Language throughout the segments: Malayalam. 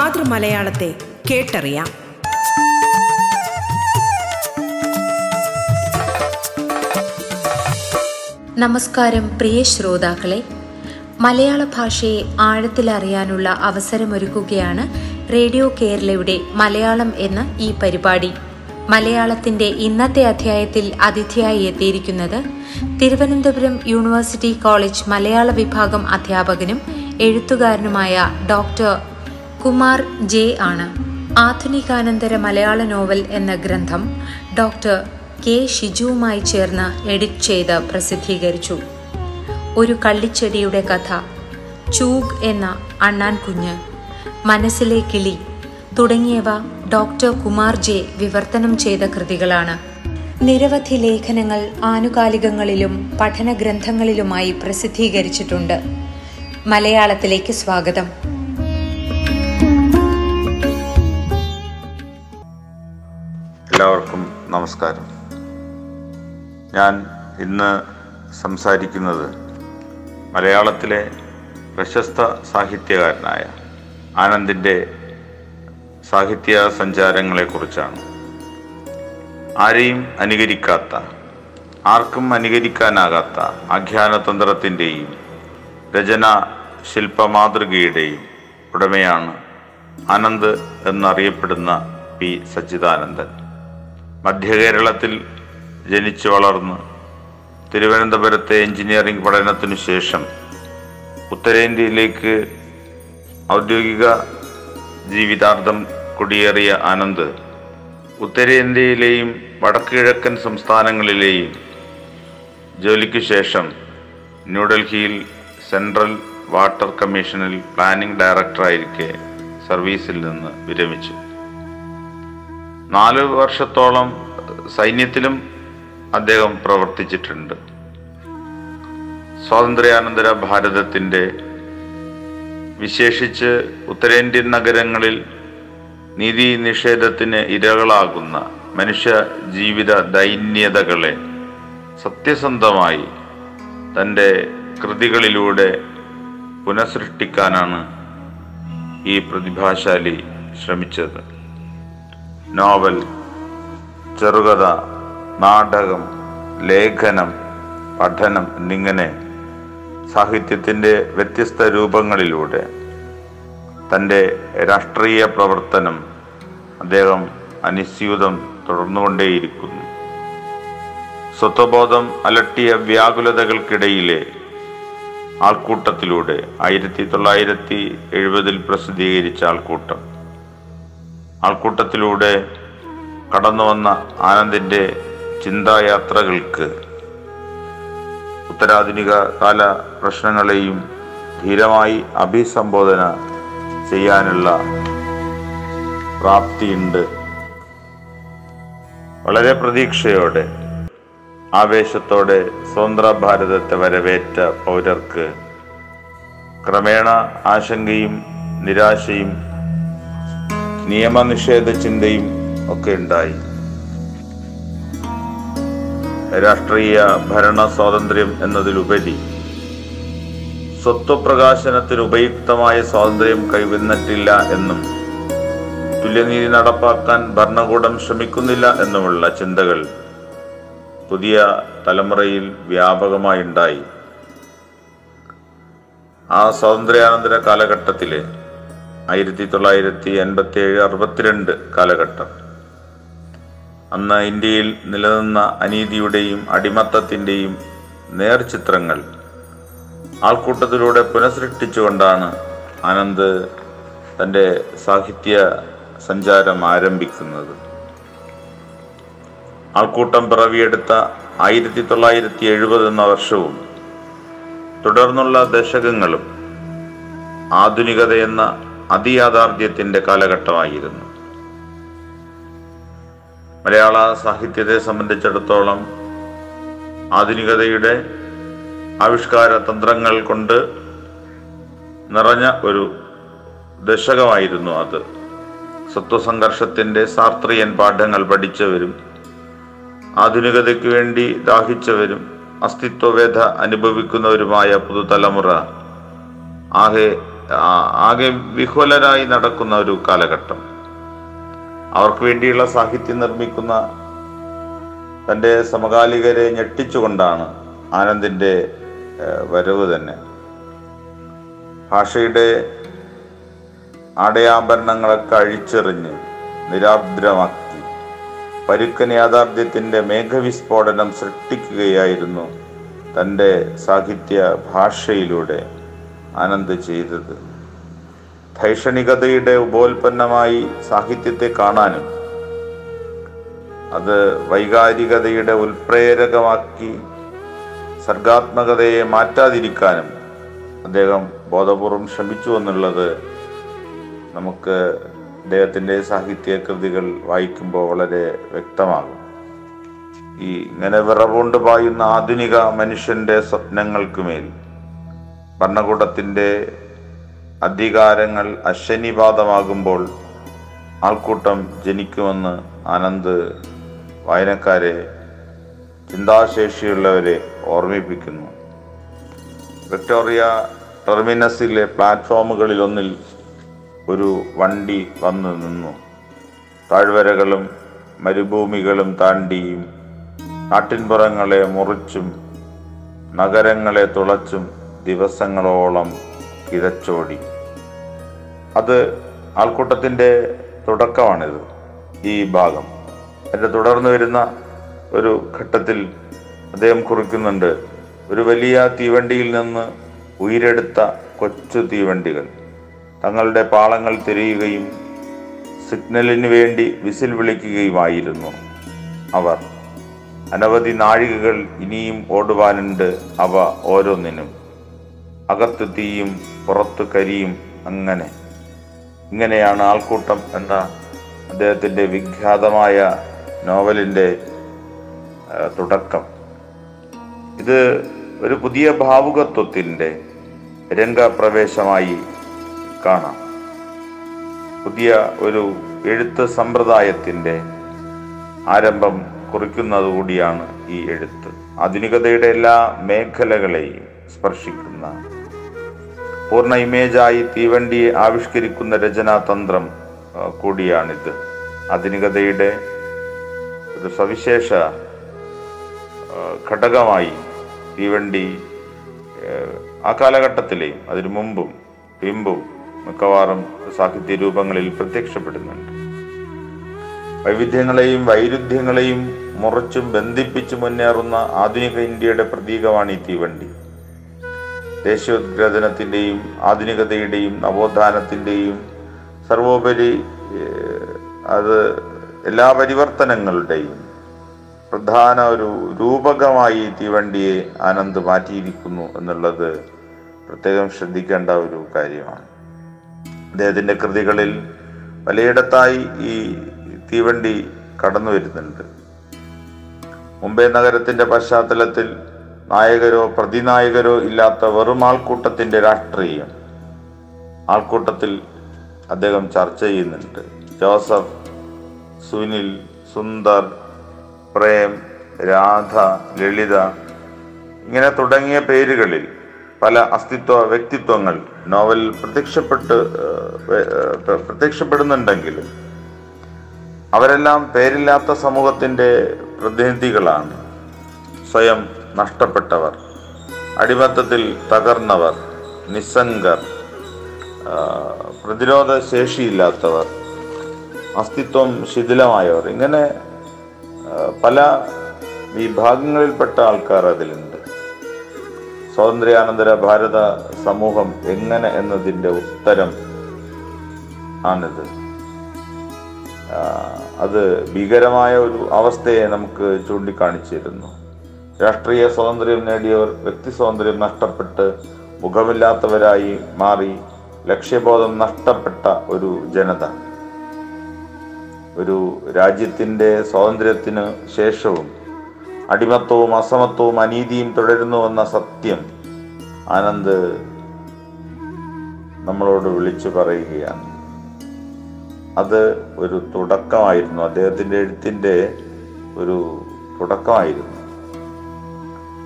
മാതൃമലയാളത്തെ കേട്ടറിയാം. നമസ്കാരം പ്രിയ ശ്രോതാക്കളെ. മലയാള ഭാഷയെ ആഴത്തിലറിയാനുള്ള അവസരമൊരുക്കുകയാണ് റേഡിയോ കേരളയുടെ മലയാളം എന്ന ഈ പരിപാടി. മലയാളത്തിന്റെ ഇന്നത്തെ അധ്യായത്തിൽ അതിഥിയായി എത്തിയിരിക്കുന്നത് തിരുവനന്തപുരം യൂണിവേഴ്സിറ്റി കോളേജ് മലയാള വിഭാഗം അധ്യാപകനും എഴുത്തുകാരനുമായ ഡോക്ടർ കുമാർ ജെ ആണ്. ആധുനികാനന്തര മലയാള നോവൽ എന്ന ഗ്രന്ഥം ഡോക്ടർ കെ ഷിജുവുമായി ചേർന്ന് എഡിറ്റ് ചെയ്ത് പ്രസിദ്ധീകരിച്ചു. ഒരു കള്ളിച്ചെടിയുടെ കഥ ചൂഗ് എന്ന അണ്ണാൻ കുഞ്ഞ് മനസ്സിലെ കിളി തുടങ്ങിയവ ഡോക്ടർ കുമാർ ജെ വിവർത്തനം ചെയ്ത കൃതികളാണ്. നിരവധി ലേഖനങ്ങൾ ആനുകാലികങ്ങളിലും പഠന ഗ്രന്ഥങ്ങളിലുമായി പ്രസിദ്ധീകരിച്ചിട്ടുണ്ട്. മലയാളത്തിലേക്ക് സ്വാഗതം. നമസ്കാരം. ഞാൻ ഇന്ന് സംസാരിക്കുന്നത് മലയാളത്തിലെ പ്രശസ്ത സാഹിത്യകാരനായ ആനന്ദിന്റെ സാഹിത്യ സഞ്ചാരങ്ങളെക്കുറിച്ചാണ് ആരെയും അനുകരിക്കാത്ത ആർക്കും അനുകരിക്കാനാകാത്ത ആഖ്യാനതന്ത്രത്തിന്റെയും രചന ശില്പമാതൃകയുടെയും ഉടമയാണ് ആനന്ദ് എന്നറിയപ്പെടുന്ന പി. സച്ചിദാനന്ദൻ. മധ്യകേരളത്തിൽ ജനിച്ചു വളർന്ന് തിരുവനന്തപുരത്തെ എഞ്ചിനീയറിംഗ് പഠനത്തിനു ശേഷം ഉത്തരേന്ത്യയിലേക്ക് ഔദ്യോഗിക ജീവിതാർത്ഥം കുടിയേറിയ ആനന്ദ് ഉത്തരേന്ത്യയിലെയും വടക്കുകിഴക്കൻ സംസ്ഥാനങ്ങളിലെയും ജോലിക്ക് ശേഷം ന്യൂഡൽഹിയിൽ സെൻട്രൽ വാട്ടർ കമ്മീഷനിൽ പ്ലാനിംഗ് ഡയറക്ടറായിരിക്കെ സർവീസിൽ നിന്ന് വിരമിച്ചു. നാല് വർഷത്തോളം സൈന്യത്തിലും അദ്ദേഹം പ്രവർത്തിച്ചിട്ടുണ്ട്. സ്വാതന്ത്ര്യാനന്തര ഭാരതത്തിന്റെ വിശേഷിച്ച് ഉത്തരേന്ത്യൻ നഗരങ്ങളിൽ നീതി നിഷേധത്തിന് ഇരകളാകുന്ന മനുഷ്യ ജീവിത ദൈന്യതകളെ സത്യസന്ധമായി തന്റെ കൃതികളിലൂടെ പുനഃസൃഷ്ടിക്കാനാണ് ഈ പ്രതിഭാശാലി ശ്രമിച്ചത്. നോവൽ ചെറുകഥ നാടകം ലേഖനം പഠനം എന്നിങ്ങനെ സാഹിത്യത്തിന്റെ വ്യത്യസ്ത രൂപങ്ങളിലൂടെ തന്റെ രാഷ്ട്രീയ പ്രവർത്തനം അദ്ദേഹം അനിശ്ചിതം തുടർന്നുകൊണ്ടേയിരിക്കുന്നു. സ്വത്വബോധം അലട്ടിയ വ്യാകുലതകൾക്കിടയിലെ ആൾക്കൂട്ടത്തിലൂടെ ആയിരത്തി തൊള്ളായിരത്തി എഴുപതിൽ പ്രസിദ്ധീകരിച്ച ആൾക്കൂട്ടം. ആൾക്കൂട്ടത്തിലൂടെ കടന്നു വന്ന ആനന്ദിന്റെ ചിന്തായാത്രകൾക്ക് ഉത്തരാധുനിക കാല പ്രശ്നങ്ങളെയും ധീരമായി അഭിസംബോധന ചെയ്യാനുള്ള പ്രാപ്തിയുണ്ട്. വളരെ പ്രതീക്ഷയോടെ ആവേശത്തോടെ സ്വതന്ത്ര ഭാരതത്തെ വരവേറ്റ പൗരർക്ക് ക്രമേണ ആശങ്കയും നിരാശയും നിയമനിഷേധ ചിന്തയും ഒക്കെ ഉണ്ടായി. രാഷ്ട്രീയ ഭരണ സ്വാതന്ത്ര്യം എന്നതിലുപരി സ്വത്വപ്രകാശനത്തിന് ഉപയുക്തമായ സ്വാതന്ത്ര്യം കൈവന്നിട്ടില്ല എന്നും തുല്യനീതി നടപ്പാക്കാൻ ഭരണകൂടം ശ്രമിക്കുന്നില്ല എന്നുമുള്ള ചിന്തകൾ പുതിയ തലമുറയിൽ വ്യാപകമായി ഉണ്ടായി ആ സ്വാതന്ത്ര്യാനന്തര കാലഘട്ടത്തിലെ ആയിരത്തി തൊള്ളായിരത്തി എൺപത്തി ഏഴ് അറുപത്തിരണ്ട് കാലഘട്ടം. അന്ന് ഇന്ത്യയിൽ നിലനിന്ന അനീതിയുടെയും അടിമത്തത്തിന്റെയും നേർചിത്രങ്ങൾ ആൾക്കൂട്ടത്തിലൂടെ പുനഃസൃഷ്ടിച്ചുകൊണ്ടാണ് ആനന്ദ് തന്റെ സാഹിത്യ സഞ്ചാരം ആരംഭിക്കുന്നത്. ആൾക്കൂട്ടം പിറവിയെടുത്ത ആയിരത്തി തൊള്ളായിരത്തി എഴുപത് എന്ന വർഷവും തുടർന്നുള്ള ദശകങ്ങളും ആധുനികത എന്ന അതിയാഥാർത്ഥ്യത്തിന്റെ കാലഘട്ടമായിരുന്നു. മലയാള സാഹിത്യത്തെ സംബന്ധിച്ചിടത്തോളം ആധുനികതയുടെ ആവിഷ്കാര തന്ത്രങ്ങൾ കൊണ്ട് നിറഞ്ഞ ഒരു ദശകമായിരുന്നു അത്. സത്വസംഘർഷത്തിന്റെ സാർത്രിയൻ പാഠങ്ങൾ പഠിച്ചവരും ആധുനികതയ്ക്ക് വേണ്ടി ദാഹിച്ചവരും അസ്തിത്വവേദ അനുഭവിക്കുന്നവരുമായ പുതുതലമുറ ആകെ ആകെ വിഹ്വലരായി നടക്കുന്ന ഒരു കാലഘട്ടം. അവർക്ക് വേണ്ടിയുള്ള സാഹിത്യം നിർമ്മിക്കുന്ന തന്റെ സമകാലികരെ ഞെട്ടിച്ചുകൊണ്ടാണ് ആനന്ദിന്റെ വരവ് തന്നെ. ഭാഷയുടെ ആടയാഭരണങ്ങളൊക്കെ അഴിച്ചെറിഞ്ഞ് നിരാർദ്രമാക്കി പരുക്കൻ യാഥാർത്ഥ്യത്തിന്റെ മേഘവിസ്ഫോടനം സൃഷ്ടിക്കുകയായിരുന്നു തന്റെ സാഹിത്യ ഭാഷയിലൂടെ. ആനന്ദ് ചെയ്തത്. ധൈഷണികതയുടെ ഉപോൽപ്പന്നമായി സാഹിത്യത്തെ കാണാനും അത് വൈകാരികതയുടെ ഉൽപ്രേരകമാക്കി സർഗാത്മകതയെ മാറ്റാതിരിക്കാനും അദ്ദേഹം ബോധപൂർവം ശ്രമിച്ചു എന്നുള്ളത് നമുക്ക് അദ്ദേഹത്തിന്റെ സാഹിത്യ കൃതികൾ വായിക്കുമ്പോൾ വളരെ വ്യക്തമാകും. ഈ ഇങ്ങനെ വിറവുകൊണ്ട് പായുന്ന ആധുനിക മനുഷ്യന്റെ സ്വപ്നങ്ങൾക്കുമേൽ ഭരണകൂടത്തിന്റെ അധികാരങ്ങൾ അശ്വനിപാതമാകുമ്പോൾ ആൾക്കൂട്ടം ജനിക്കുമെന്ന് ആനന്ദ് വായനക്കാരെ ചിന്താശേഷിയുള്ളവരെ ഓർമ്മിപ്പിക്കുന്നു. വിക്ടോറിയ ടെർമിനസിലെ പ്ലാറ്റ്ഫോമുകളിലൊന്നിൽ ഒരു വണ്ടി വന്നു നിന്നു. താഴ്വരകളും മരുഭൂമികളും താണ്ടിയും നാട്ടിൻപുറങ്ങളെ മുറിച്ചും നഗരങ്ങളെ തുളച്ചും ദിവസങ്ങളോളം കിഴച്ചോടി അത് ആൾക്കൂട്ടത്തിന്റെ തുടക്കമാണിത് ഈ ഭാഗം. അതിന്റെ തുടർന്ന് വരുന്ന ഒരു ഘട്ടത്തിൽ അദ്ദേഹം കുറിക്കുന്നുണ്ട് ഒരു വലിയ തീവണ്ടിയിൽ നിന്ന് ഉയരെടുത്ത കൊച്ചു തീവണ്ടികൾ. തങ്ങളുടെ പാളങ്ങൾ തിരയുകയും സിഗ്നലിന് വേണ്ടി വിസിൽ വിളിക്കുകയുമായിരുന്നു അവർ. അനവധി നാഴികകൾ ഇനിയും ഓടുവാനുണ്ട് അവ ഓരോന്നിനും. അകത്ത് തീയും പുറത്ത് കരിയും അങ്ങനെ. ഇങ്ങനെയാണ് ആൾക്കൂട്ടം എന്ന അദ്ദേഹത്തിന്റെ വിഖ്യാതമായ നോവലിന്റെ തുടക്കം. ഇത് ഒരു പുതിയ ഭാവുകത്വത്തിന്റെ രംഗപ്രവേശമായി കാണാം. പുതിയ ഒരു എഴുത്ത് സമ്പ്രദായത്തിന്റെ ആരംഭം കുറിക്കുന്നതുകൂടിയാണ് ഈ എഴുത്ത്. ആധുനികതയുടെ എല്ലാ മേഖലകളെയും സ്പർശിക്കുന്ന പൂർണ ഇമേജായി തീവണ്ടിയെ ആവിഷ്കരിക്കുന്ന രചനാതന്ത്രം കൂടിയാണിത്. ആധുനികതയുടെ ഒരു സവിശേഷ ഘടകമായി തീവണ്ടി ആ കാലഘട്ടത്തിലെയും അതിനു മുമ്പും പിമ്പും മിക്കവാറും സാഹിത്യ രൂപങ്ങളിൽ പ്രത്യക്ഷപ്പെടുന്നുണ്ട്. വൈവിധ്യങ്ങളെയും വൈരുദ്ധ്യങ്ങളെയും മുറച്ചും ബന്ധിപ്പിച്ചു മുന്നേറുന്ന ആധുനിക ഇന്ത്യയുടെ പ്രതീകമാണ് ഈ തീവണ്ടി. ദേശീയോദ്ഗ്രഥനത്തിന്റെയും ആധുനികതയുടെയും നവോത്ഥാനത്തിന്റെയും സർവോപരി അത് എല്ലാ പരിവർത്തനങ്ങളുടെയും പ്രധാന ഒരു രൂപകമായി തീവണ്ടിയെ ആനന്ദ് മാറ്റിയിരിക്കുന്നു എന്നുള്ളത് പ്രത്യേകം ശ്രദ്ധിക്കേണ്ട ഒരു കാര്യമാണ്. അദ്ദേഹത്തിന്റെ കൃതികളിൽ പലയിടത്തായി ഈ തീവണ്ടി കടന്നു വരുന്നുണ്ട് മുംബൈ നഗരത്തിന്റെ പശ്ചാത്തലത്തിൽ നായകരോ പ്രതിനായകരോ ഇല്ലാത്ത വെറും ആൾക്കൂട്ടത്തിന്റെ രാഷ്ട്രീയം. ആൾക്കൂട്ടത്തിൽ അദ്ദേഹം ചർച്ച ചെയ്യുന്നുണ്ട്. ജോസഫ് സുനിൽ സുന്ദർ പ്രേം രാധ ലളിത ഇങ്ങനെ തുടങ്ങിയ പേരുകളിൽ പല അസ്തിത്വ വ്യക്തിത്വങ്ങൾ നോവൽ പ്രത്യക്ഷപ്പെട്ട് പ്രത്യക്ഷപ്പെടുന്നുണ്ടെങ്കിലും അവരെല്ലാം പേരില്ലാത്ത സമൂഹത്തിന്റെ പ്രതിനിധികളാണ്. സ്വയം നഷ്ടപ്പെട്ടവർ അടിമത്തത്തിൽ തകർന്നവർ നിസ്സംഗർ പ്രതിരോധ ശേഷിയില്ലാത്തവർ അസ്തിത്വം ശിഥിലമായവർ ഇങ്ങനെ പല വിഭാഗങ്ങളിൽപ്പെട്ട ആൾക്കാർ അതിലുണ്ട്. സ്വാതന്ത്ര്യാനന്തര ഭാരത സമൂഹം എങ്ങനെ എന്നതിന്റെ ഉത്തരം ആണിത്. അത് ഭീകരമായ ഒരു അവസ്ഥയെ നമുക്ക് ചൂണ്ടിക്കാണിച്ചിരുന്നു. രാഷ്ട്രീയ സ്വാതന്ത്ര്യം നേടിയവർ വ്യക്തി സ്വാതന്ത്ര്യം നഷ്ടപ്പെട്ട് മുഖമില്ലാത്തവരായി മാറി ലക്ഷ്യബോധം നഷ്ടപ്പെട്ട ഒരു ജനത. ഒരു രാജ്യത്തിന്റെ സ്വാതന്ത്ര്യത്തിന് ശേഷവും അടിമത്വവും അസമത്വവും അനീതിയും തുടരുന്നുവെന്ന സത്യം ആനന്ദ് നമ്മളോട് വിളിച്ചു പറയുകയാണ്. അത് ഒരു തുടക്കമായിരുന്നു. അദ്ദേഹത്തിന്റെ എഴുത്തിന്റെ ഒരു തുടക്കമായിരുന്നു.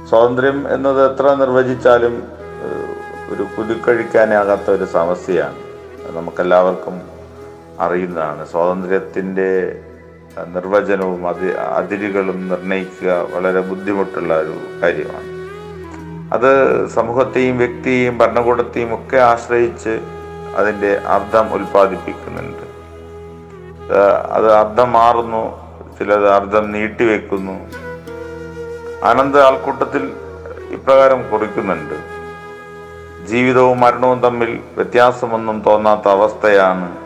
സ്വാതന്ത്ര്യം എന്നത് എത്ര നിർവചിച്ചാലും ഒരു പുതുക്കഴിക്കാനാകാത്ത ഒരു സമസ്യയാണ്. നമുക്കെല്ലാവർക്കും അറിയുന്നതാണ്. സ്വാതന്ത്ര്യത്തിന്റെ നിർവചനവും അതി അതിരുകളും നിർണയിക്കുക വളരെ ബുദ്ധിമുട്ടുള്ള ഒരു കാര്യമാണ്. അത് സമൂഹത്തെയും വ്യക്തിയെയും ഭരണകൂടത്തെയും ഒക്കെ ആശ്രയിച്ച് അതിന്റെ അർത്ഥം ഉൽപ്പാദിപ്പിക്കുന്നുണ്ട്. അത് അർത്ഥം മാറുന്നു ചിലത് അർത്ഥം നീട്ടിവെക്കുന്നു. ആനന്ദ് ആൾക്കൂട്ടത്തിൽ ഇപ്രകാരം കുറിക്കുന്നുണ്ട്. ജീവിതവും മരണവും തമ്മിൽ വ്യത്യാസമൊന്നും തോന്നാത്ത അവസ്ഥയാണ്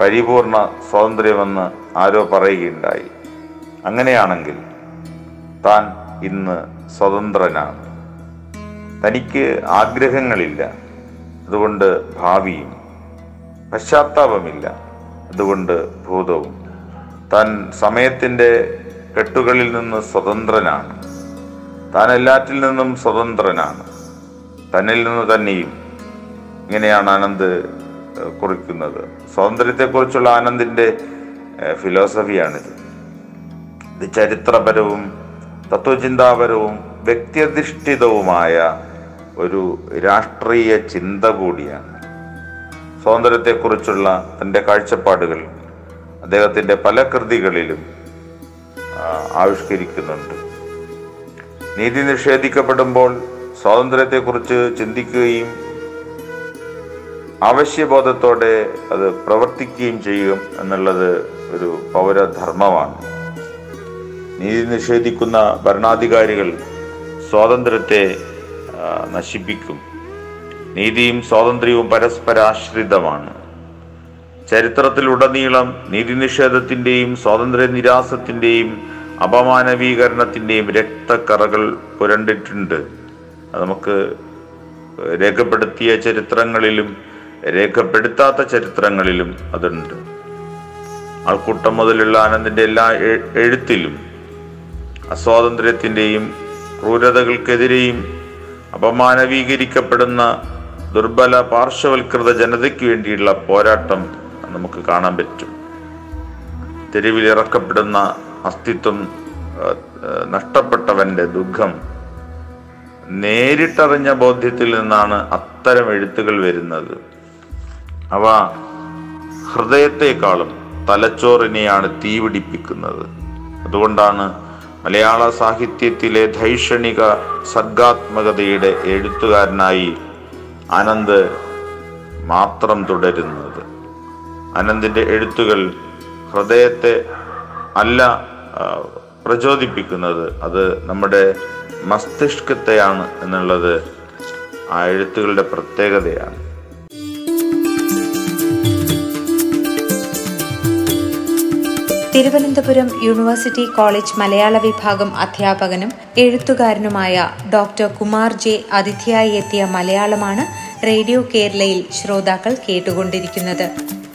പരിപൂർണ സ്വാതന്ത്ര്യമെന്ന് ആരോ പറയുകയുണ്ടായി. അങ്ങനെയാണെങ്കിൽ താൻ ഇന്ന് സ്വതന്ത്രനാണ്. തനിക്ക് ആഗ്രഹങ്ങളില്ല അതുകൊണ്ട് ഭാവിയും പശ്ചാത്താപമില്ല അതുകൊണ്ട് ഭൂതവും. താൻ സമയത്തിന്റെ കെട്ടുകളിൽ നിന്ന് സ്വതന്ത്രനാണ്. താൻ എല്ലാറ്റിൽ നിന്നും സ്വതന്ത്രനാണ്. തന്നിൽ നിന്ന് തന്നെയും ഇങ്ങനെയാണ് ആനന്ദ് കുറിക്കുന്നത്. സ്വാതന്ത്ര്യത്തെക്കുറിച്ചുള്ള ആനന്ദിന്റെ ഫിലോസഫിയാണിത്. ഇത് ചരിത്രപരവും തത്വചിന്താപരവും വ്യക്തിയധിഷ്ഠിതവുമായ ഒരു രാഷ്ട്രീയ ചിന്ത കൂടിയാണ്. സ്വാതന്ത്ര്യത്തെക്കുറിച്ചുള്ള തന്റെ കാഴ്ചപ്പാടുകൾ അദ്ദേഹത്തിന്റെ പല കൃതികളിലും ആവിഷ്കരിക്കുന്നുണ്ട്. നീതി നിഷേധിക്കപ്പെടുമ്പോൾ സ്വാതന്ത്ര്യത്തെക്കുറിച്ച് ചിന്തിക്കുകയും ആവശ്യബോധത്തോടെ അത് പ്രവർത്തിക്കുകയും ചെയ്യും എന്നുള്ളത് ഒരു പൗരധർമ്മമാണ്. നീതി നിഷേധിക്കുന്ന ഭരണാധികാരികൾ സ്വാതന്ത്ര്യത്തെ നശിപ്പിക്കും. നീതിയും സ്വാതന്ത്ര്യവും പരസ്പരാശ്രിതമാണ്. ചരിത്രത്തിലുടനീളം നീതി നിഷേധത്തിന്റെയും സ്വാതന്ത്ര്യ നിരാസത്തിന്റെയും അപമാനവീകരണത്തിന്റെയും രക്തക്കറകൾ പുരണ്ടിട്ടുണ്ട്. അത് നമുക്ക് രേഖപ്പെടുത്തിയ ചരിത്രങ്ങളിലും രേഖപ്പെടുത്താത്ത ചരിത്രങ്ങളിലും അതുണ്ട്. ആൾക്കൂട്ടം മുതലുള്ള ആനന്ദിന്റെ എല്ലാ എഴുത്തിലും അസ്വാതന്ത്ര്യത്തിന്റെയും ക്രൂരതകൾക്കെതിരെയും അപമാനവീകരിക്കപ്പെടുന്ന ദുർബല പാർശ്വവൽകൃത ജനതയ്ക്ക് വേണ്ടിയുള്ള പോരാട്ടം നമുക്ക് കാണാൻ പറ്റും. തെരുവിലിറക്കപ്പെടുന്ന അസ്തിത്വം നഷ്ടപ്പെട്ടവന്റെ ദുഃഖം നേരിട്ടറിഞ്ഞ ബോധ്യത്തിൽ നിന്നാണ് അത്തരം എഴുത്തുകൾ വരുന്നത്. അവ ഹൃദയത്തെക്കാളും തലച്ചോറിനെയാണ് തീപിടിപ്പിക്കുന്നത്. അതുകൊണ്ടാണ് മലയാള സാഹിത്യത്തിലെ ധൈഷണിക സർഗാത്മകതയുടെ എഴുത്തുകാരനായി അനന്ത് മാത്രം തുടരുന്നത്. അനന്തിന്റെ എഴുത്തുകൾ ഹൃദയത്തെ അല്ല പ്രചോദിപ്പിക്കുന്നത് അത് നമ്മുടെ മസ്തിഷ്കത്തെയാണ് എന്നുള്ളത് ആ എഴുത്തുകളുടെ പ്രത്യേകതയാണ്. തിരുവനന്തപുരം യൂണിവേഴ്സിറ്റി കോളേജ് മലയാള വിഭാഗം അധ്യാപകനും എഴുത്തുകാരനുമായ ഡോക്ടർ കുമാർ ജെ അതിഥിയായി എത്തിയ മലയാളമാണ് റേഡിയോ കേരളയിൽ ശ്രോതാക്കൾ കേട്ടുകൊണ്ടിരിക്കുന്നത്.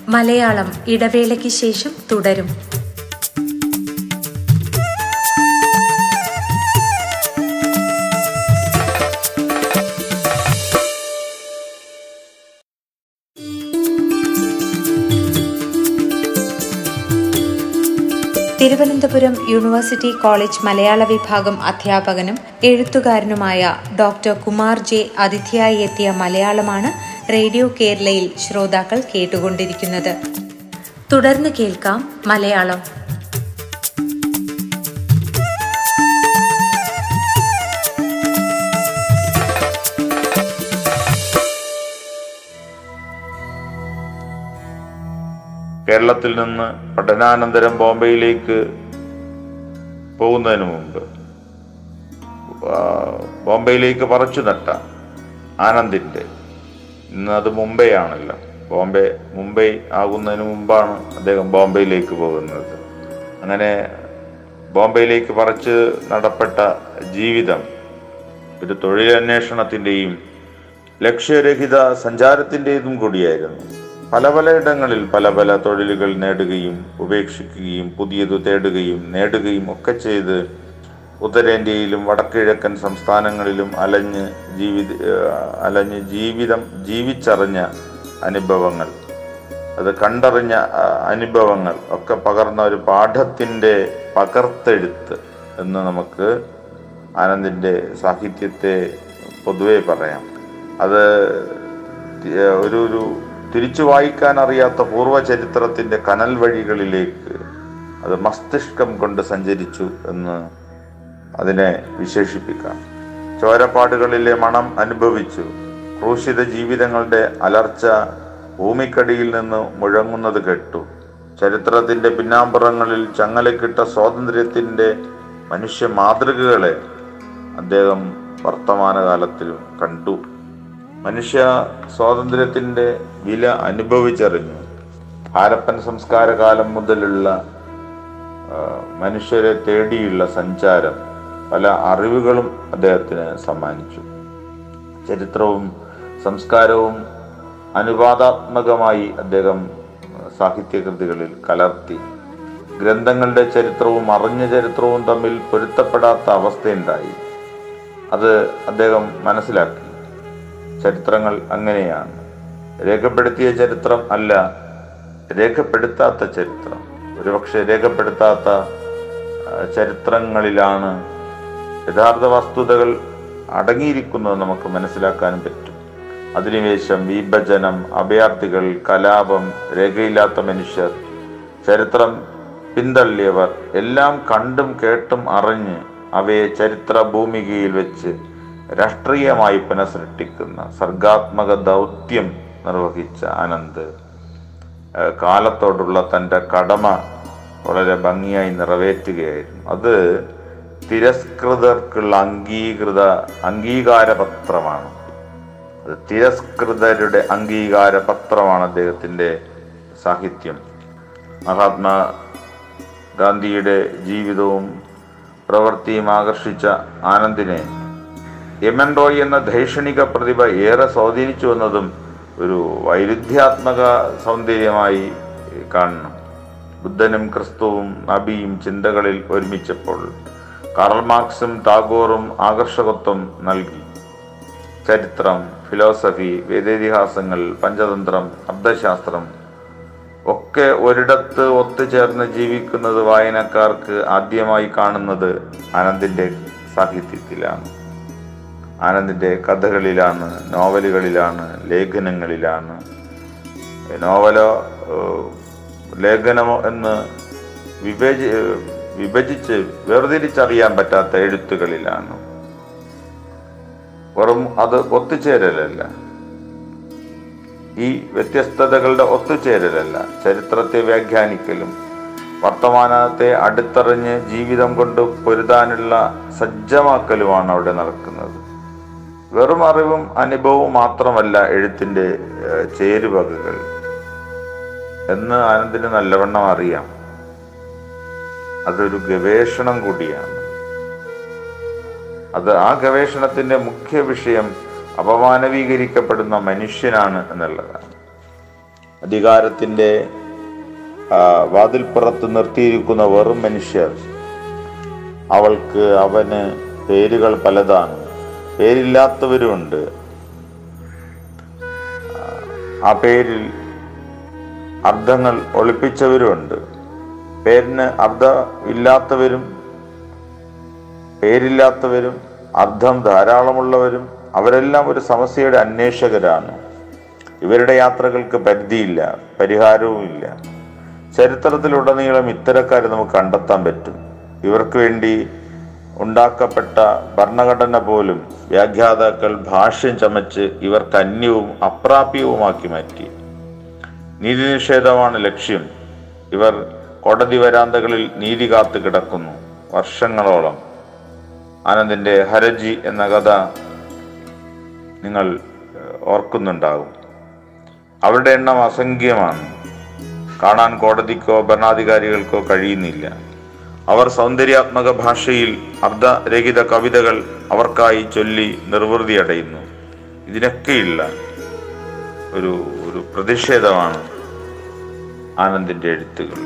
മലയാളം ഇടവേളയ്ക്ക് ശേഷം തുടരും. തിരുവനന്തപുരം യൂണിവേഴ്സിറ്റി കോളേജ് മലയാള വിഭാഗം അധ്യാപകനും എഴുത്തുകാരനുമായ ഡോക്ടർ കുമാർ ജെ അതിഥിയായി എത്തിയ മലയാളമാണ് റേഡിയോ കേരളയിൽ ശ്രോതാക്കൾ കേട്ടുകൊണ്ടിരിക്കുന്നത്. തുടർന്ന് കേൾക്കാം മലയാളം. കേരളത്തിൽ നിന്ന് പഠനാനന്തരം ബോംബെയിലേക്ക് പോകുന്നതിന് മുമ്പ് ബോംബെയിലേക്ക് പറിച്ചു നട്ട ആനന്ദിന്റെ ഇന്ന് അത് മുംബൈ ആണല്ലോ ബോംബെ മുംബൈ ആകുന്നതിന് മുമ്പാണ് അദ്ദേഹം ബോംബെയിലേക്ക് പോകുന്നത്. അങ്ങനെ ബോംബെയിലേക്ക് പറിച്ച് നടപ്പെട്ട ജീവിതം ഒരു തൊഴിലന്വേഷണത്തിന്റെയും ലക്ഷ്യരഹിത സഞ്ചാരത്തിന്റെതും കൂടിയായിരുന്നു. പല പലയിടങ്ങളിൽ പല പല തൊഴിലുകൾ നേടുകയും ഉപേക്ഷിക്കുകയും പുതിയത് തേടുകയും നേടുകയും ഒക്കെ ചെയ്ത് ഉത്തരേന്ത്യയിലും വടക്കിഴക്കൻ സംസ്ഥാനങ്ങളിലും അലഞ്ഞ് ജീവിത അലഞ്ഞ് ജീവിതം ജീവിച്ചറിഞ്ഞ അനുഭവങ്ങൾ. അത് കണ്ടറിഞ്ഞ അനുഭവങ്ങൾ ഒക്കെ പകർന്ന ഒരു പാഠത്തിന്റെ പകർത്തെഴുത്ത് എന്ന് നമുക്ക് ആനന്ദിന്റെ സാഹിത്യത്തെ പൊതുവേ പറയാം. അത് ഒരു ഒരു തിരിച്ചു വായിക്കാൻ അറിയാത്ത പൂർവചരിത്രത്തിന്റെ കനൽ വഴികളിലേക്ക് അത് മസ്തിഷ്കം കൊണ്ട് സഞ്ചരിച്ചു എന്ന് അതിനെ വിശേഷിപ്പിക്കാം. ചോരപ്പാടുകളിലെ മണം അനുഭവിച്ചു. ക്രൂശിത ജീവിതങ്ങളുടെ അലർച്ച ഭൂമിക്കടിയിൽ നിന്ന് മുഴങ്ങുന്നത് കേട്ടു. ചരിത്രത്തിന്റെ പിന്നാമ്പുറങ്ങളിൽ ചങ്ങലക്കിട്ട സ്വാതന്ത്ര്യത്തിന്റെ മനുഷ്യ മാതൃകകളെ അദ്ദേഹം വർത്തമാനകാലത്തിലും കണ്ടു. മനുഷ്യ സ്വാതന്ത്ര്യത്തിന്റെ വില അനുഭവിച്ചറിഞ്ഞു. ഹാരപ്പൻ സംസ്കാര കാലം മുതലുള്ള മനുഷ്യരെ തേടിയുള്ള സഞ്ചാരം പല അറിവുകളും അദ്ദേഹത്തിന് സമ്മാനിച്ചു. ചരിത്രവും സംസ്കാരവും അനുവാദാത്മകമായി അദ്ദേഹം സാഹിത്യകൃതികളിൽ കലർത്തി. ഗ്രന്ഥങ്ങളുടെ ചരിത്രവും അറിഞ്ഞ ചരിത്രവും തമ്മിൽ പൊരുത്തപ്പെടാത്ത അവസ്ഥയുണ്ടായി. അത് അദ്ദേഹം മനസ്സിലാക്കി. ചരിത്രങ്ങൾ അങ്ങനെയാണ്. രേഖപ്പെടുത്തിയ ചരിത്രം അല്ല രേഖപ്പെടുത്താത്ത ചരിത്രം. ഒരുപക്ഷെ രേഖപ്പെടുത്താത്ത ചരിത്രങ്ങളിലാണ് യഥാർത്ഥ വസ്തുതകൾ അടങ്ങിയിരിക്കുന്നത് നമുക്ക് മനസ്സിലാക്കാനും പറ്റും. അധിനിവേശം വിഭജനം അഭയാർത്ഥികൾ കലാപം രേഖയില്ലാത്ത മനുഷ്യർ ചരിത്രം പിന്തള്ളിയവർ എല്ലാം കണ്ടും കേട്ടും അറിഞ്ഞ് അവയെ ചരിത്ര ഭൂമികയിൽ വെച്ച് രാഷ്ട്രീയമായി പുനഃസൃഷ്ടിക്കുന്ന സർഗാത്മക ദൗത്യം നിർവഹിച്ച ആനന്ദ് കാലത്തോടുള്ള തന്റെ കടമ വളരെ ഭംഗിയായി നിറവേറ്റുകയായിരുന്നു. അത് തിരസ്കൃതർക്കുള്ള അംഗീകൃത അംഗീകാരപത്രമാണ്. അത് തിരസ്കൃതരുടെ അംഗീകാര പത്രമാണ് അദ്ദേഹത്തിന്റെ സാഹിത്യം. മഹാത്മാ ഗാന്ധിയുടെ ജീവിതവും പ്രവൃത്തിയും ആകർഷിച്ച ആനന്ദിനെ യമൻ റോയ് എന്ന ധൈഷണിക പ്രതിഭ ഏറെ സ്വാധീനിച്ചു എന്നതും ഒരു വൈരുദ്ധ്യാത്മക സൗന്ദര്യമായി കാണണം. ബുദ്ധനും ക്രിസ്തുവും നബിയും ചിന്തകളിൽ ഒരുമിച്ചപ്പോൾ കാറൽ മാർക്സും ടാഗോറും ആകർഷകത്വം നൽകി. ചരിത്രം ഫിലോസഫി വേദേതിഹാസങ്ങൾ പഞ്ചതന്ത്രം അബ്ദശാസ്ത്രം ഒക്കെ ഒരിടത്ത് ഒത്തുചേർന്ന് ജീവിക്കുന്നത് വായനക്കാർക്ക് ആദ്യമായി കാണുന്നത് അനന്തിന്റെ സാഹിത്യത്തിലാണ്. ആനന്ദിന്റെ കഥകളിലാണ് നോവലുകളിലാണ് ലേഖനങ്ങളിലാണ്. നോവലോ ലേഖനമോ എന്ന് വിഭജി വിഭജിച്ച് വേർതിരിച്ചറിയാൻ പറ്റാത്ത എഴുത്തുകളിലാണ്. വെറും അത് ഒത്തുചേരലല്ല. ഈ വ്യത്യസ്തതകളുടെ ഒത്തുചേരലല്ല. ചരിത്രത്തെ വ്യാഖ്യാനിക്കലും വർത്തമാനത്തെ അടുത്തറിഞ്ഞ് ജീവിതം കൊണ്ട് പൊരുതാനുള്ള സജ്ജമാക്കലുമാണ് അവിടെ നടക്കുന്നത്. വെറും അറിവും അനുഭവവും മാത്രമല്ല എഴുത്തിന്റെ ചേരുവകകൾ. എന്ന് ആനന്ദിന് നല്ലവണ്ണം അറിയാം. അതൊരു ഗവേഷണം കൂടിയാണ്. അത് ആ ഗവേഷണത്തിന്റെ മുഖ്യ വിഷയം അപമാനവീകരിക്കപ്പെടുന്ന മനുഷ്യനാണ് എന്നുള്ളതാണ്. അധികാരത്തിന്റെ വാതിൽപ്പുറത്ത് നിർത്തിയിരിക്കുന്ന വെറും മനുഷ്യർ അവൾക്ക് അവന് പേരുകൾ പലതാണ്. പേരില്ലാത്തവരുമുണ്ട്. ആ പേരിൽ അർത്ഥങ്ങൾ ഒളിപ്പിച്ചവരുമുണ്ട്. പേരിന് അർത്ഥമില്ലാത്തവരും പേരില്ലാത്തവരും അർത്ഥം ധാരാളമുള്ളവരും അവരെല്ലാം ഒരു സമസ്യയുടെ അന്വേഷകരാണ്. ഇവരുടെ യാത്രകൾക്ക് പരിധിയില്ല പരിഹാരവുമില്ല. ചരിത്രത്തിലുടനീളം ഇത്തരക്കാരെ നമുക്ക് കണ്ടെത്താൻ പറ്റും. ഇവർക്ക് വേണ്ടി ഉണ്ടാക്കപ്പെട്ട ഭരണഘടന പോലും വ്യാഖ്യാതാക്കൾ ഭാഷ്യം ചമച്ച് ഇവർക്ക് അന്യവും അപ്രാപ്യവുമാക്കി മാറ്റി. നീതി നിഷേധമാണ് ലക്ഷ്യം. ഇവർ കോടതി വരാന്തകളിൽ നീതി കാത്തു കിടക്കുന്നു വർഷങ്ങളോളം. ആനന്ദിന്റെ ഹരജി എന്ന കഥ നിങ്ങൾ ഓർക്കുന്നുണ്ടാകും. അവരുടെ എണ്ണം അസംഖ്യമാണ്. കാണാൻ കോടതിക്കോ ഭരണാധികാരികൾക്കോ കഴിയുന്നില്ല. അവർ സൗന്ദര്യാത്മക ഭാഷയിൽ അർദ്ധരഹിത കവിതകൾ അവർക്കായി ചൊല്ലി നിർവൃതി അടയുന്നു ഇതിനൊക്കെയുള്ള ഒരു ഒരു പ്രതിഷേധമാണ് ആനന്ദിന്റെ എഴുത്തുകൾ.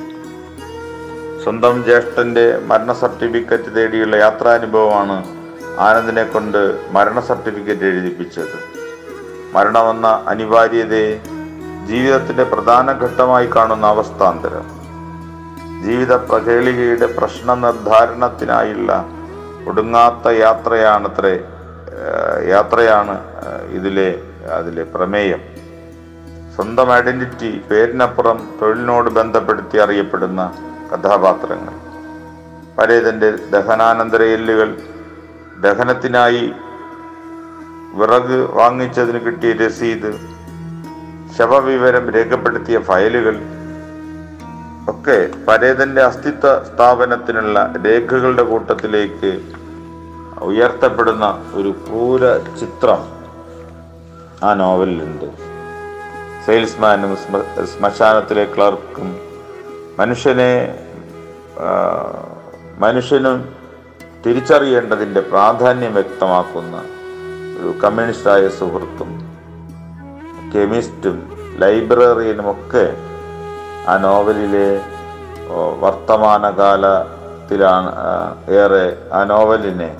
സ്വന്തം ജ്യേഷ്ഠന്റെ മരണ സർട്ടിഫിക്കറ്റ് തേടിയുള്ള യാത്രാനുഭവമാണ് ആനന്ദിനെ കൊണ്ട് മരണ സർട്ടിഫിക്കറ്റ് എഴുതിപ്പിച്ചത്. മരണമെന്ന അനിവാര്യതയെ ജീവിതത്തിന്റെ പ്രധാന ഘട്ടമായി കാണുന്ന അവസ്ഥാന്തരം. ജീവിത പ്രകേളികയുടെ പ്രശ്ന നിർദ്ധാരണത്തിനായുള്ള ഒടുങ്ങാത്ത യാത്രയാണത്രേ യാത്രയാണ് ഇതിലെ അതിലെ പ്രമേയം. സ്വന്തം ഐഡന്റിറ്റി പേരിനപ്പുറം തൊഴിലിനോട് ബന്ധപ്പെടുത്തി അറിയപ്പെടുന്ന കഥാപാത്രങ്ങൾ. പരേതന്റെ ദഹനാനന്തര എല്ലുകൾ ദഹനത്തിനായി വിറക് വാങ്ങിച്ചതിന് കിട്ടിയ രസീത് ശവവിവരം രേഖപ്പെടുത്തിയ ഫയലുകൾ ഒക്കെ പരേതന്റെ അസ്തിത്വ സ്ഥാപനത്തിനുള്ള രേഖകളുടെ കൂട്ടത്തിലേക്ക് ഉയർത്തപ്പെടുന്ന ഒരു ക്രൂര ചിത്രം ആ നോവലിലുണ്ട്. സെയിൽസ്മാനും ശ്മശാനത്തിലെ ക്ലർക്കും മനുഷ്യനെ മനുഷ്യനും തിരിച്ചറിയേണ്ടതിന്റെ പ്രാധാന്യം വ്യക്തമാക്കുന്ന ഒരു കമ്മ്യൂണിസ്റ്റായ സുഹൃത്തും കെമിസ്റ്റും ലൈബ്രറിയനുമൊക്കെ ആ നോവലിലെ വർത്തമാനകാലത്തിലാണ് ഏറെ ആ നോവലിനെ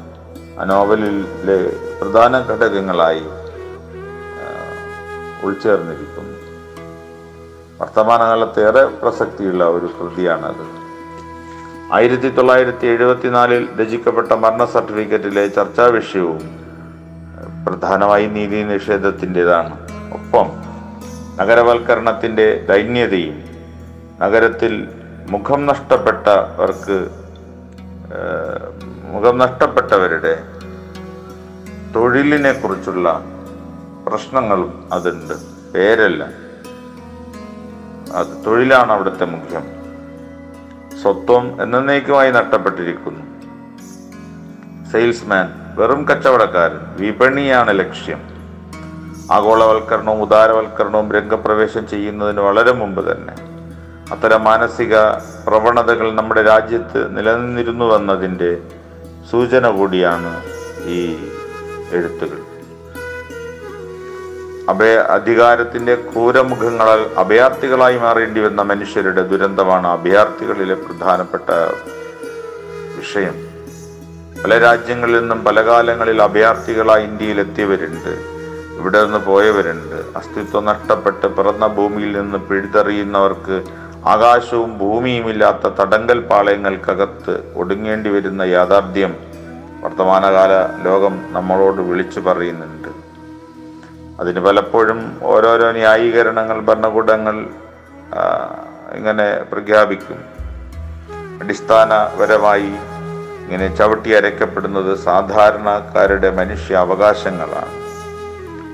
ആ നോവലിലെ പ്രധാന ഘടകങ്ങളായി ഉൾച്ചേർന്നിരിക്കുന്നു. വർത്തമാനകാലത്ത് ഏറെ പ്രസക്തിയുള്ള ഒരു കൃതിയാണത്. ആയിരത്തി തൊള്ളായിരത്തി എഴുപത്തിനാലിൽ രചിക്കപ്പെട്ട മരണ സർട്ടിഫിക്കറ്റിലെ ചർച്ചാ വിഷയവും പ്രധാനമായി നീതി നിഷേധത്തിന്റെതാണ്. ഒപ്പം നഗരവൽക്കരണത്തിന്റെ ദൈന്യതയും നഗരത്തിൽ മുഖം നഷ്ടപ്പെട്ടവർക്ക് മുഖം നഷ്ടപ്പെട്ടവരുടെ തൊഴിലിനെ കുറിച്ചുള്ള പ്രശ്നങ്ങളും അതുണ്ട്. പേരല്ല. അത് തൊഴിലാണ് അവിടുത്തെ മുഖ്യം. സ്വത്വം എന്നേക്കുമായി നഷ്ടപ്പെട്ടിരിക്കുന്നു. സെയിൽസ്മാൻ വെറും കച്ചവടക്കാരൻ വിപണിയാണ് ലക്ഷ്യം. ആഗോളവൽക്കരണവും ഉദാരവൽക്കരണവും രംഗപ്രവേശം ചെയ്യുന്നതിന് വളരെ മുമ്പ് തന്നെ. അത്തരം മാനസിക പ്രവണതകൾ നമ്മുടെ രാജ്യത്ത് നിലനിന്നിരുന്നുവെന്നതിന്റെ സൂചന കൂടിയാണ് ഈ എഴുത്തുകൾ. അഭയ അധികാരത്തിന്റെ ക്രൂരമുഖങ്ങളാൽ അഭയാർത്ഥികളായി മാറേണ്ടി വന്ന മനുഷ്യരുടെ ദുരന്തമാണ് അഭയാർത്ഥികളിലെ പ്രധാനപ്പെട്ട വിഷയം. പല രാജ്യങ്ങളിൽ നിന്നും പല കാലങ്ങളിൽ അഭയാർത്ഥികളായി ഇന്ത്യയിൽ എത്തിയവരുണ്ട് ഇവിടെ നിന്ന് പോയവരുണ്ട്. അസ്തിത്വം നഷ്ടപ്പെട്ട് പിറന്ന ഭൂമിയിൽ നിന്ന് പിഴുതെറിയുന്നവർക്ക് ആകാശവും ഭൂമിയുമില്ലാത്ത തടങ്കൽ പാളയങ്ങൾക്കകത്ത് ഒടുങ്ങേണ്ടി വരുന്ന യാഥാർത്ഥ്യം വർത്തമാനകാല ലോകം നമ്മളോട് വിളിച്ചു പറയുന്നുണ്ട്. അതിന് പലപ്പോഴും ഓരോരോ ന്യായീകരണങ്ങൾ ഭരണകൂടങ്ങൾ ഇങ്ങനെ പ്രഖ്യാപിക്കും. അടിസ്ഥാനപരമായി ഇങ്ങനെ ചവിട്ടി അരയ്ക്കപ്പെടുന്നത് സാധാരണക്കാരുടെ മനുഷ്യ അവകാശങ്ങളാണ്.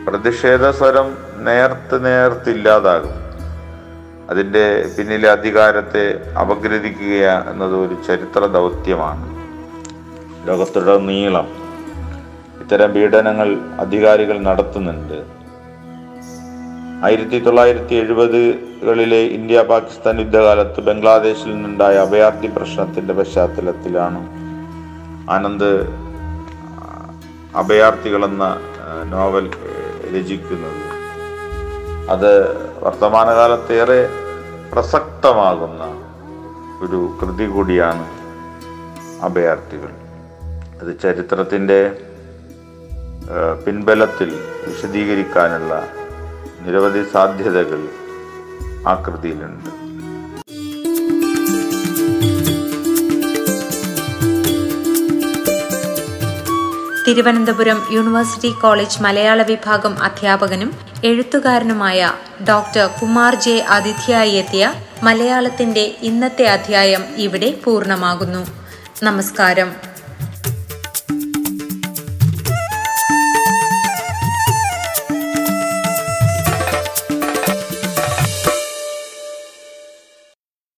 പ്രതിഷേധ സ്വരം നേർത്ത് നേർത്തില്ലാതാകും അതിന്റെ പിന്നിലെ അധികാരത്തെ അപഗ്രഥിക്കുക എന്നത് ഒരു ചരിത്ര ദൗത്യമാണ്. ലോകത്തുടനീളം ഇത്തരം പീഡനങ്ങൾ അധികാരികൾ നടത്തുന്നുണ്ട്. ആയിരത്തി തൊള്ളായിരത്തി എഴുപതുകളിലെ ഇന്ത്യ പാകിസ്ഥാൻ യുദ്ധകാലത്ത് ബംഗ്ലാദേശിൽ നിന്നുണ്ടായ അഭയാർത്ഥി പ്രശ്നത്തിന്റെ പശ്ചാത്തലത്തിലാണ് ആനന്ദ് അഭയാർത്ഥികളെന്ന നോവൽ രചിക്കുന്നത്. അത് വർത്തമാനകാലത്തേറെ പ്രസക്തമാകുന്ന ഒരു കൃതി കൂടിയാണ് അഭയാർത്ഥികൾ. അത് ചരിത്രത്തിന്റെ പിൻബലത്തിൽ വിശദീകരിക്കാനുള്ള നിരവധി സാധ്യതകൾ ആ കൃതിയിലുണ്ട്. തിരുവനന്തപുരം യൂണിവേഴ്സിറ്റി കോളേജ് മലയാള വിഭാഗം അധ്യാപകനും എഴുത്തുകാരനുമായ ഡോക്ടർ കുമാർ ജെ അതിഥിയായി എത്തിയ മലയാളത്തിന്റെ ഇന്നത്തെ അധ്യായം ഇവിടെ പൂർണമാകുന്നു. നമസ്കാരം.